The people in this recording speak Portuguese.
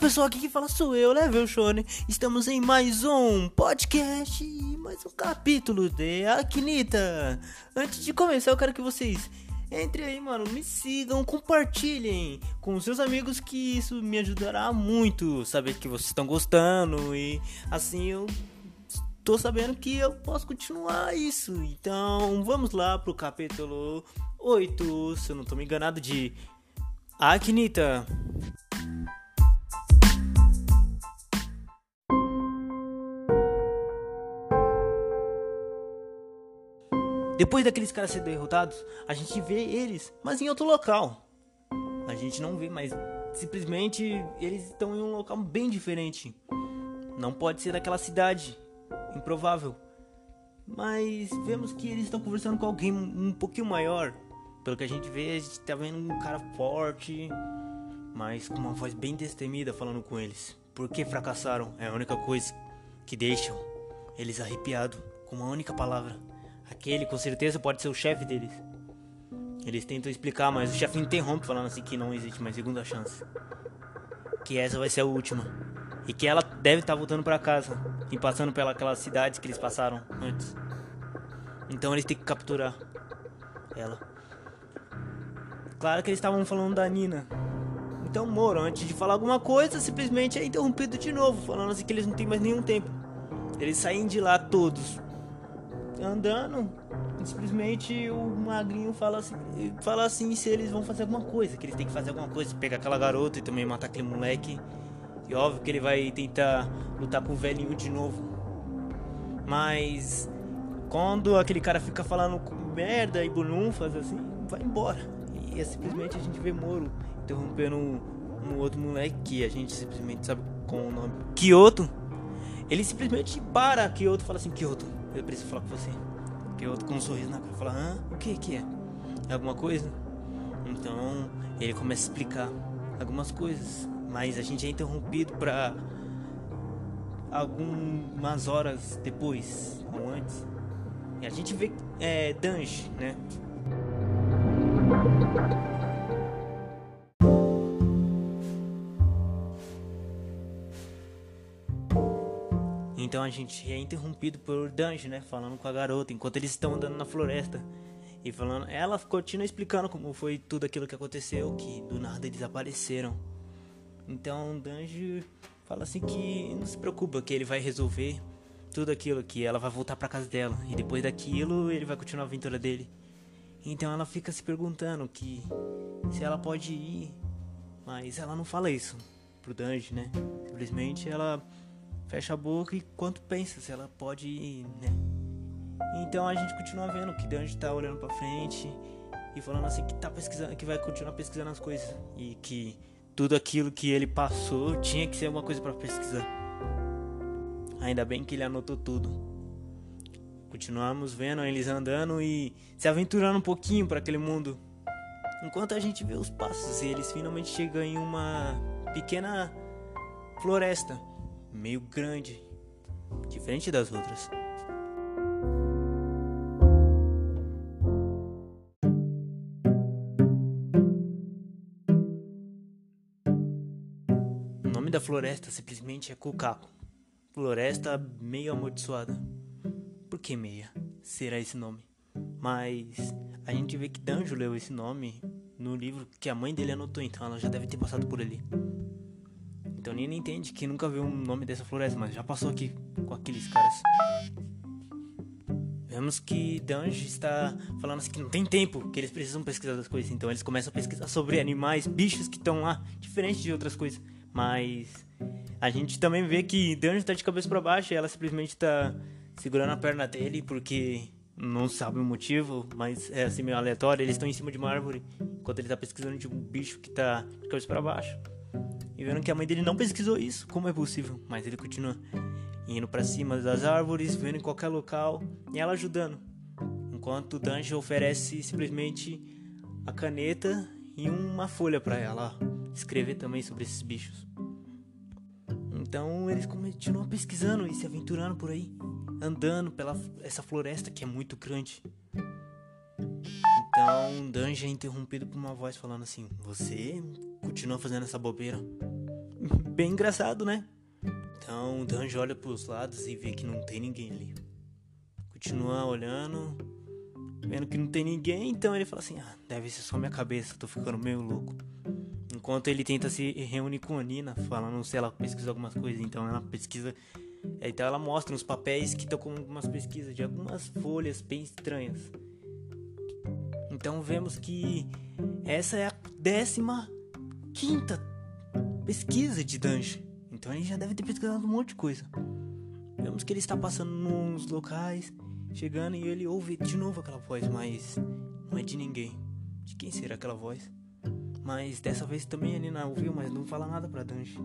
pessoal, aqui que fala sou eu, Level Shone. Estamos em mais um podcast e mais um capítulo de Aknita. Antes de começar, eu quero que vocês entrem aí, mano, me sigam, compartilhem com seus amigos que isso me ajudará muito. Saber que vocês estão gostando e assim eu tô sabendo que eu posso continuar isso. Então, vamos lá pro capítulo 8, se eu não tô me enganado, de Aknita. Depois daqueles caras serem derrotados, a gente vê eles, mas em outro local. A gente não vê, mas simplesmente eles estão em um local bem diferente. Não pode ser daquela cidade, improvável. Mas vemos que eles estão conversando com alguém um pouquinho maior. Pelo que a gente vê, a gente tá vendo um cara forte, mas com uma voz bem destemida falando com eles. Por que fracassaram? É a única coisa que deixam eles arrepiados com uma única palavra. Aquele com certeza pode ser o chefe deles. Eles tentam explicar, mas o chefe interrompe falando assim que não existe mais segunda chance. Que essa vai ser a última. E que ela deve estar voltando para casa e passando pelas cidades que eles passaram antes. Então eles têm que capturar ela. Claro que eles estavam falando da Nina. Então Moro, antes de falar alguma coisa, simplesmente é interrompido de novo, falando assim que eles não têm mais nenhum tempo. Eles saem de lá todos, andando, simplesmente o magrinho fala assim, fala assim se eles vão fazer alguma coisa, que eles têm que fazer alguma coisa, pegar aquela garota e também matar aquele moleque. E óbvio que ele vai tentar lutar com o velhinho de novo. Mas quando aquele cara fica falando merda e bulunfas assim, vai embora. E é simplesmente a gente vê Moro interrompendo um outro moleque que a gente simplesmente sabe com o nome Kyoto. Ele simplesmente para Kyoto e fala assim, Kyoto, eu preciso falar com você. Que outro com um sorriso na cara fala, hã? O que que é? É alguma coisa? Então ele começa a explicar algumas coisas, mas a gente é interrompido para algumas horas depois ou antes. E a gente vê é, Dange, né? Então a gente é interrompido por Danjo, né? Falando com a garota enquanto eles estão andando na floresta. E falando, ela continua explicando como foi tudo aquilo que aconteceu, que do nada eles apareceram. Então Danjo fala assim que não se preocupa, que ele vai resolver tudo aquilo, que ela vai voltar para casa dela. E depois daquilo ele vai continuar a aventura dele. Então ela fica se perguntando que se ela pode ir, mas ela não fala isso pro Danjo, né? Simplesmente ela fecha a boca e quanto pensa se ela pode né? Então a gente continua vendo que Danjo tá olhando para frente e falando assim que tá pesquisando, que vai continuar pesquisando as coisas e que tudo aquilo que ele passou tinha que ser uma coisa para pesquisar. Ainda bem que ele anotou tudo. Continuamos vendo eles andando e se aventurando um pouquinho para aquele mundo. Enquanto a gente vê os passos eles finalmente chegam em uma pequena floresta meio grande, diferente das outras. O nome da floresta simplesmente é Kukaku. Floresta meio amaldiçoada. Por que meia? Será esse nome? Mas a gente vê que Danjo leu esse nome no livro que a mãe dele anotou, então ela já deve ter passado por ali. Então Nina entende que nunca viu o nome dessa floresta, mas já passou aqui com aqueles caras. Vemos que Dange está falando assim que não tem tempo, que eles precisam pesquisar das coisas. Então eles começam a pesquisar sobre animais, bichos que estão lá, diferente de outras coisas. Mas a gente também vê que Dange está de cabeça para baixo e ela simplesmente está segurando a perna dele porque não sabe o motivo, mas é assim meio aleatório. Eles estão em cima de uma árvore enquanto ele está pesquisando de um bicho que está de cabeça para baixo. E vendo que a mãe dele não pesquisou isso, como é possível? Mas ele continua indo para cima das árvores, vendo em qualquer local e ela ajudando. Enquanto Danjo oferece simplesmente a caneta e uma folha para ela escrever também sobre esses bichos. Então eles continuam pesquisando e se aventurando por aí, andando pela essa floresta que é muito grande. Então Danjo é interrompido por uma voz falando assim: Você continua fazendo essa bobeira? Bem engraçado, né? Então o Danjo olha pros lados e vê que não tem ninguém ali. Continua olhando, vendo que não tem ninguém, então ele fala assim: ah, deve ser só minha cabeça, tô ficando meio louco. Enquanto ele tenta se reunir com a Nina, falando se ela pesquisa algumas coisas, então ela pesquisa. Então ela mostra uns papéis que estão com algumas pesquisas de algumas folhas bem estranhas. Então vemos que essa é a décima quinta pesquisa de Dungeon. Então ele já deve ter pesquisado um monte de coisa. Vemos que ele está passando nos locais, chegando e ele ouve de novo aquela voz, mas não é de ninguém. De quem será aquela voz? Mas dessa vez também a Nina ouviu, mas não fala nada pra Danji.